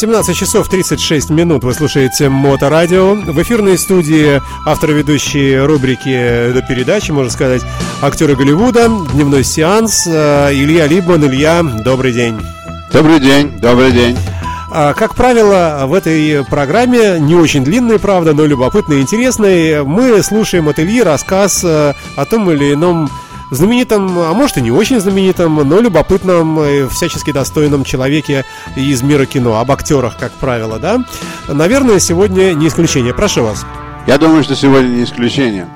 17 часов 36 минут вы слушаете Моторадио. В эфирной студии автор ведущие рубрики до передачи, можно сказать, актеры Голливуда, дневной сеанс, э, Илья Либман. Илья, добрый день. Добрый день, добрый день. А, как правило, в этой программе, не очень длинной, правда, но любопытной и интересной, мы слушаем от Ильи рассказ э, о том или ином знаменитом, а может и не очень знаменитом, но любопытном, всячески достойном человеке из мира кино, об актерах, как правило, да? Наверное, сегодня не исключение. Прошу вас. Я думаю, что сегодня не исключение.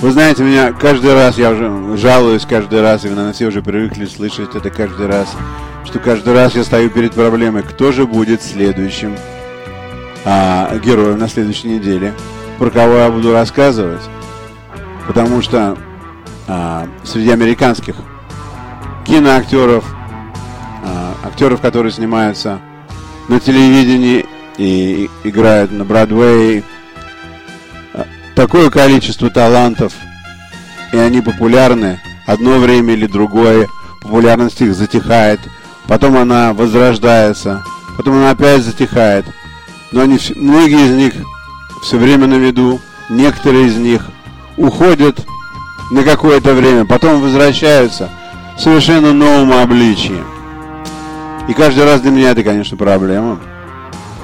Вы знаете, меня каждый раз, я уже жалуюсь каждый раз, и вы, наверное, все уже привыкли слышать это каждый раз, что каждый раз я стою перед проблемой, кто же будет следующим а, героем на следующей неделе, про кого я буду рассказывать. Потому что а, среди американских киноактеров, а, актеров, которые снимаются на телевидении и играют на Бродвее. А, такое количество талантов, и они популярны. Одно время или другое популярность их затихает, потом она возрождается, потом она опять затихает. Но они, многие из них все время на виду, некоторые из них уходят на какое-то время, потом возвращаются в совершенно новом обличии. И каждый раз для меня это, конечно, проблема.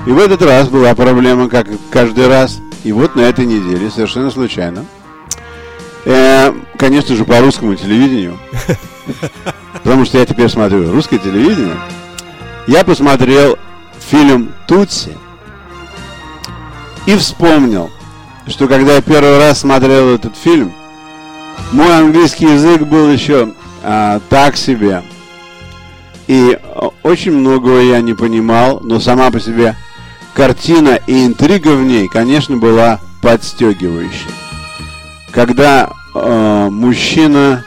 И в этот раз была проблема, как каждый раз. И вот на этой неделе, совершенно случайно, э, конечно же, по русскому телевидению, потому что я теперь смотрю русское телевидение, я посмотрел фильм «Тутси» и вспомнил, что когда я первый раз смотрел этот фильм – мой английский язык был еще а, так себе. И очень многого я не понимал, но сама по себе картина и интрига в ней, конечно, была подстегивающей. Когда э, мужчина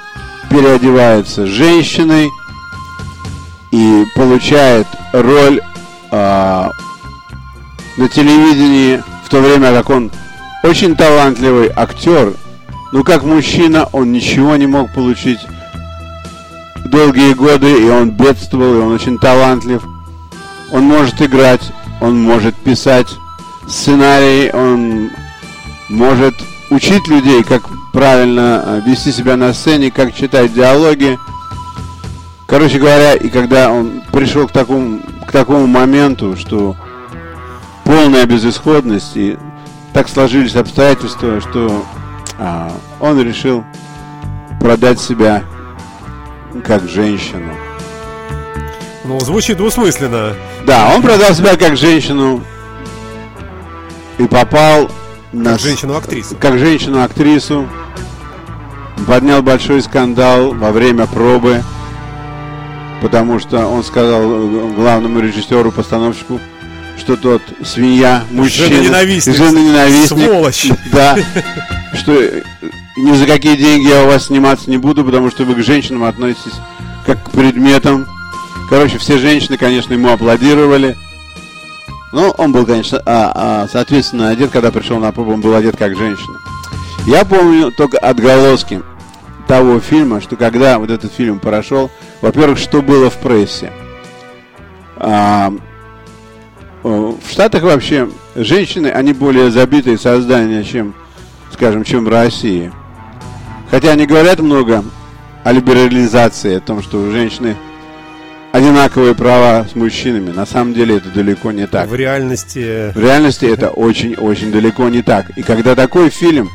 переодевается женщиной и получает роль э, на телевидении, в то время как он очень талантливый актер ну, как мужчина, он ничего не мог получить долгие годы, и он бедствовал, и он очень талантлив. Он может играть, он может писать сценарий, он может учить людей, как правильно э, вести себя на сцене, как читать диалоги. Короче говоря, и когда он пришел к такому, к такому моменту, что полная безысходность, и так сложились обстоятельства, что он решил продать себя как женщину. Ну, звучит двусмысленно. Да, он продал себя как женщину и попал на... Как женщину-актрису. Как женщину-актрису. Поднял большой скандал во время пробы, потому что он сказал главному режиссеру-постановщику, что тот свинья, мужчина, жена-ненавистник, жена-ненавистник, сволочь, да, что ни за какие деньги я у вас сниматься не буду, потому что вы к женщинам относитесь как к предметам. Короче, все женщины, конечно, ему аплодировали. Ну, он был, конечно, а, а, соответственно, одет, когда пришел на пробу, он был одет как женщина. Я помню только отголоски того фильма, что когда вот этот фильм прошел, во-первых, что было в прессе. А, в Штатах вообще женщины, они более забитые создания, чем скажем, чем в России. Хотя они говорят много о либерализации, о том, что у женщины одинаковые права с мужчинами. На самом деле это далеко не так. В реальности... В реальности это очень-очень далеко не так. И когда такой фильм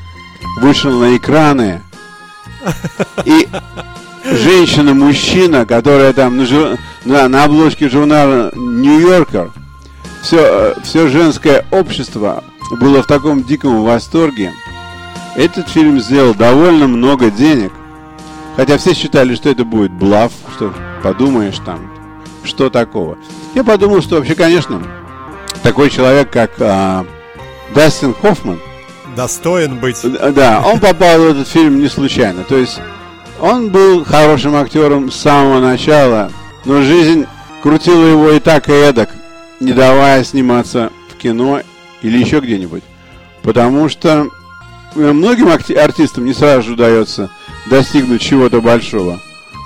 вышел на экраны, и женщина-мужчина, которая там на, жур... на, на обложке журнала Нью-Йоркер, все, все женское общество было в таком диком восторге, этот фильм сделал довольно много денег. Хотя все считали, что это будет блав, что подумаешь там, что такого. Я подумал, что вообще, конечно, такой человек, как а, Дастин Хоффман, Достоин быть. да, он попал в этот фильм не случайно. То есть он был хорошим актером с самого начала, но жизнь крутила его и так, и эдак, не давая сниматься в кино или еще где-нибудь. Потому что многим акти- артистам не сразу же удается достигнуть чего-то большого.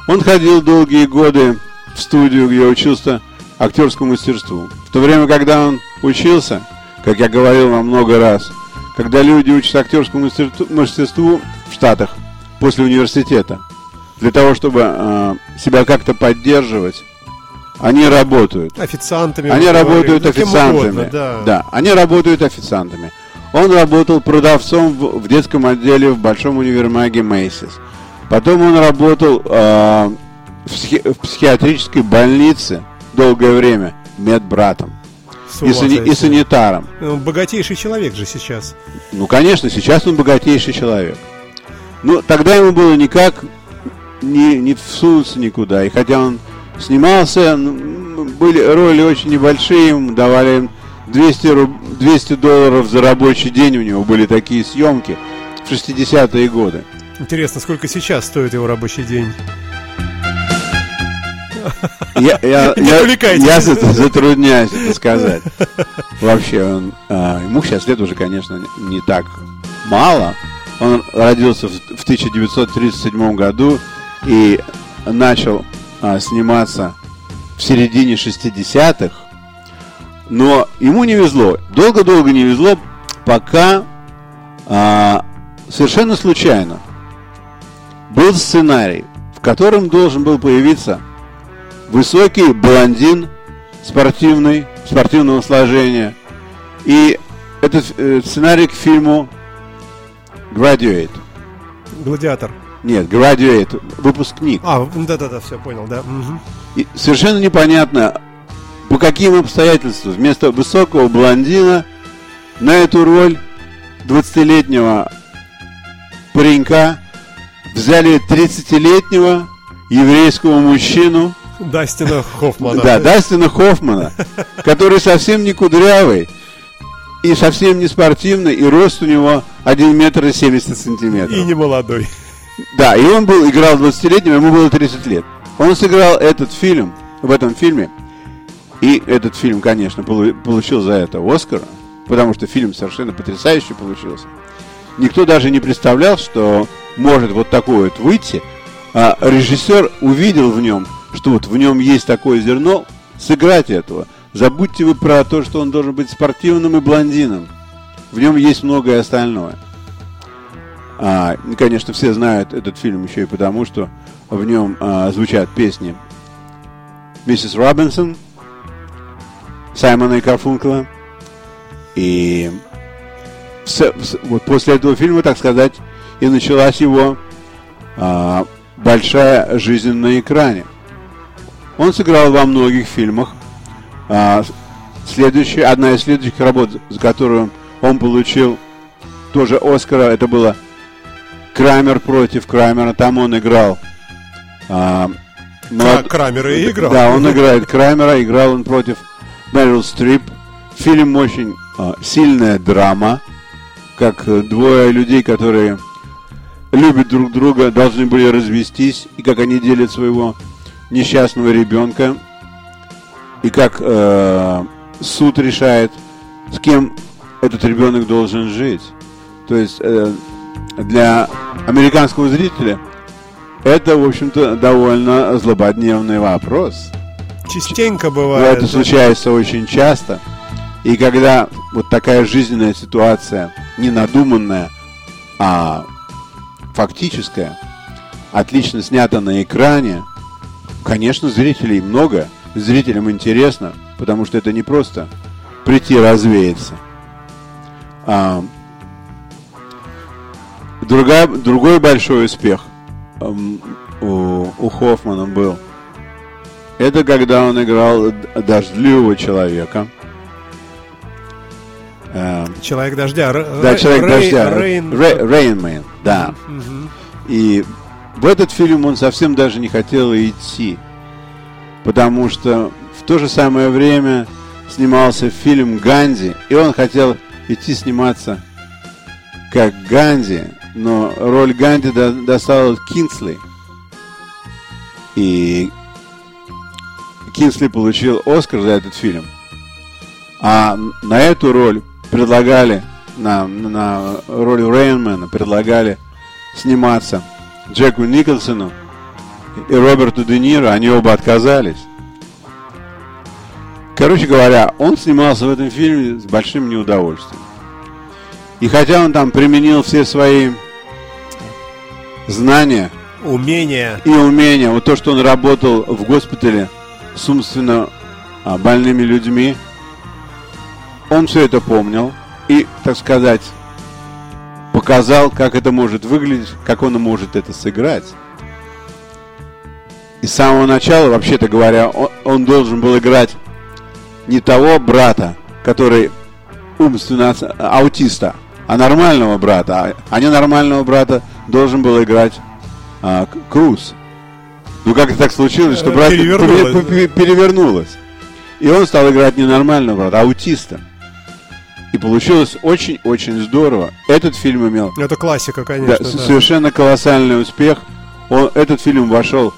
Он ходил долгие годы в студию, где учился актерскому мастерству. В то время, когда он учился, как я говорил вам много раз, когда люди учатся актерскому мастерству, в Штатах после университета, для того, чтобы э, себя как-то поддерживать, они работают. Официантами. Они работают говорили, ну, официантами. угодно, да. да, они работают официантами. Он работал продавцом в, в детском отделе в большом универмаге Мейсис. Потом он работал э, в, психи- в психиатрической больнице долгое время медбратом и, сани- и санитаром. Ну, Богатейший человек же сейчас. Ну, конечно, сейчас он богатейший человек. Ну, тогда ему было никак не, не всунуться никуда. И хотя он снимался, были роли очень небольшие, ему давали 200, руб- 200 долларов за рабочий день, у него были такие съемки в 60-е годы. Интересно, сколько сейчас стоит его рабочий день? Я, я, Не я, я за- затрудняюсь это сказать. Вообще, он, а, ему сейчас лет уже, конечно, не так мало. Он родился в, в 1937 году и начал а, сниматься в середине 60-х. Но ему не везло. Долго-долго не везло, пока а, совершенно случайно был сценарий, в котором должен был появиться высокий блондин спортивный, спортивного сложения. И этот э, сценарий к фильму Graduate. Гладиатор. Нет, Graduate, выпускник. А, да-да-да, все, понял, да. мгм. И совершенно непонятно, по каким обстоятельствам вместо высокого блондина на эту роль 20-летнего паренька взяли 30-летнего еврейского мужчину, Дастина Хоффмана. да, Дастина Хоффмана, который совсем не кудрявый и совсем не спортивный, и рост у него 1 метр и 70 сантиметров. И не молодой. Да, и он был, играл 20-летним, ему было 30 лет. Он сыграл этот фильм, в этом фильме, и этот фильм, конечно, полу- получил за это Оскара, потому что фильм совершенно потрясающий получился. Никто даже не представлял, что может вот такой вот выйти. А режиссер увидел в нем, что вот в нем есть такое зерно, сыграть этого. Забудьте вы про то, что он должен быть спортивным и блондином. В нем есть многое остальное. А, и, конечно, все знают этот фильм еще и потому, что в нем а, звучат песни Миссис Робинсон, Саймона и Карфункла. И с- с- вот после этого фильма, так сказать, и началась его а, большая жизнь на экране. Он сыграл во многих фильмах. А, следующая, одна из следующих работ, за которую он получил тоже Оскара, это было Крамер против Крамера. Там он играл а, молод- Кра- Крамера и играл. Да, он играет Крамера, играл он против Мэрил Стрип. Фильм очень а, сильная драма, как э, двое людей, которые любят друг друга, должны были развестись, и как они делят своего несчастного ребенка, и как э, суд решает, с кем этот ребенок должен жить. То есть э, для американского зрителя это, в общем-то, довольно злободневный вопрос. Частенько Но бывает. это случается очень часто. И когда вот такая жизненная ситуация, не надуманная, а фактическая, отлично снята на экране, конечно, зрителей много, зрителям интересно, потому что это не просто прийти развеяться. А, другая, другой большой успех у, у Хоффмана был – это когда он играл дождливого человека. Э, Человек дождя. Р- да, человек Рэй- дождя. Рейн- Рейнмэн, да. Мгм. И в этот фильм он совсем даже не хотел идти. Потому что в то же самое время снимался фильм «Ганди», и он хотел идти сниматься как Ганди, но роль Ганди до, достала Кинсли. И Кинсли получил Оскар за этот фильм. А на эту роль предлагали, на, на роль Рейнмена предлагали сниматься Джеку Николсону и Роберту Де Ниро, они оба отказались. Короче говоря, он снимался в этом фильме с большим неудовольствием. И хотя он там применил все свои знания, умения и умения, вот то, что он работал в госпитале с умственно а, больными людьми, он все это помнил и, так сказать, показал, как это может выглядеть, как он может это сыграть. И с самого начала, вообще-то говоря, он, он должен был играть не того брата, который умственно аутиста, а нормального брата. А ненормального брата должен был играть а, Круз. Ну как это так случилось, что брат перевернулось. перевернулось. И он стал играть ненормального брата, а аутиста. И получилось очень-очень здорово. Этот фильм имел... Это классика, конечно. Да, да. Совершенно колоссальный успех. Он, этот фильм вошел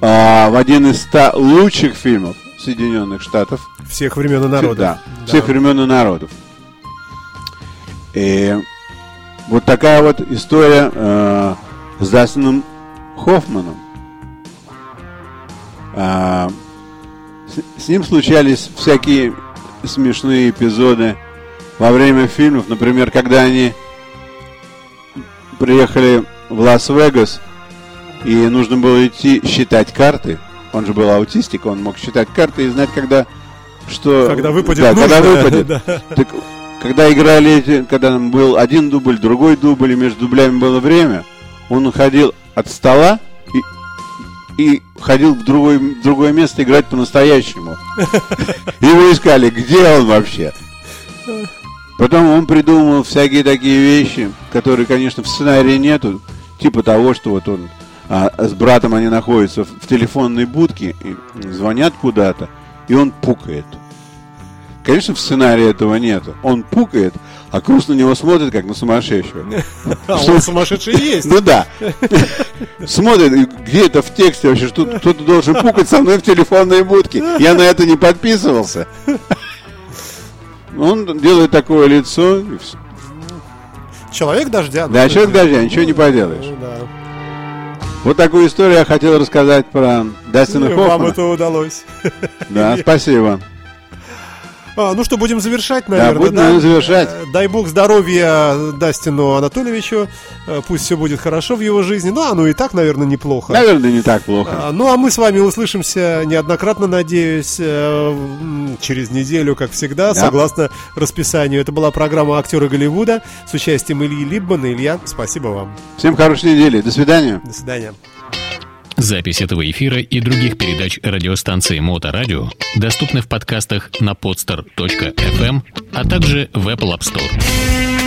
а, в один из ста лучших фильмов Соединенных Штатов. Всех времен и народов. Да, да. всех времен и народов. И вот такая вот история э, с Дастином Хоффманом. А, с, с ним случались всякие смешные эпизоды во время фильмов, например, когда они приехали в Лас-Вегас и нужно было идти считать карты. Он же был аутистик, он мог считать карты и знать, когда что. Когда выпадет. Да, нужно, когда выпадет. Да. Так, когда играли эти, когда был один дубль, другой дубль, и между дублями было время, он уходил от стола и, и ходил в, другой, в другое место играть по-настоящему. Его искали, где он вообще. Потом он придумал всякие такие вещи, которые, конечно, в сценарии нету. Типа того, что вот он а, с братом они находятся в, телефонной будке и звонят куда-то, и он пукает. Конечно, в сценарии этого нет. Он пукает, а Круз на него смотрит, как на сумасшедшего. А он сумасшедший есть. Ну да. Смотрит, где это в тексте вообще, что кто-то должен пукать со мной в телефонной будке. Я на это не подписывался. Он делает такое лицо. Человек дождя. Да, человек дождя, ничего не поделаешь. Ну вот такую историю я хотел рассказать про Дастина Хоффмана. Вам это удалось. Да, спасибо. А, ну что, будем завершать, наверное. Да, будем да? завершать. Э, дай бог здоровья Дастину Анатольевичу. Э, пусть все будет хорошо в его жизни. Ну, оно и так, наверное, неплохо. Наверное, не так плохо. А, ну, а мы с вами услышимся неоднократно, надеюсь, э, через неделю, как всегда, да. согласно расписанию. Это была программа «Актеры Голливуда» с участием Ильи Либмана. Илья, спасибо вам. Всем хорошей недели. До свидания. До свидания. Запись этого эфира и других передач радиостанции Моторадио доступны в подкастах на podster.fm, а также в Apple App Store.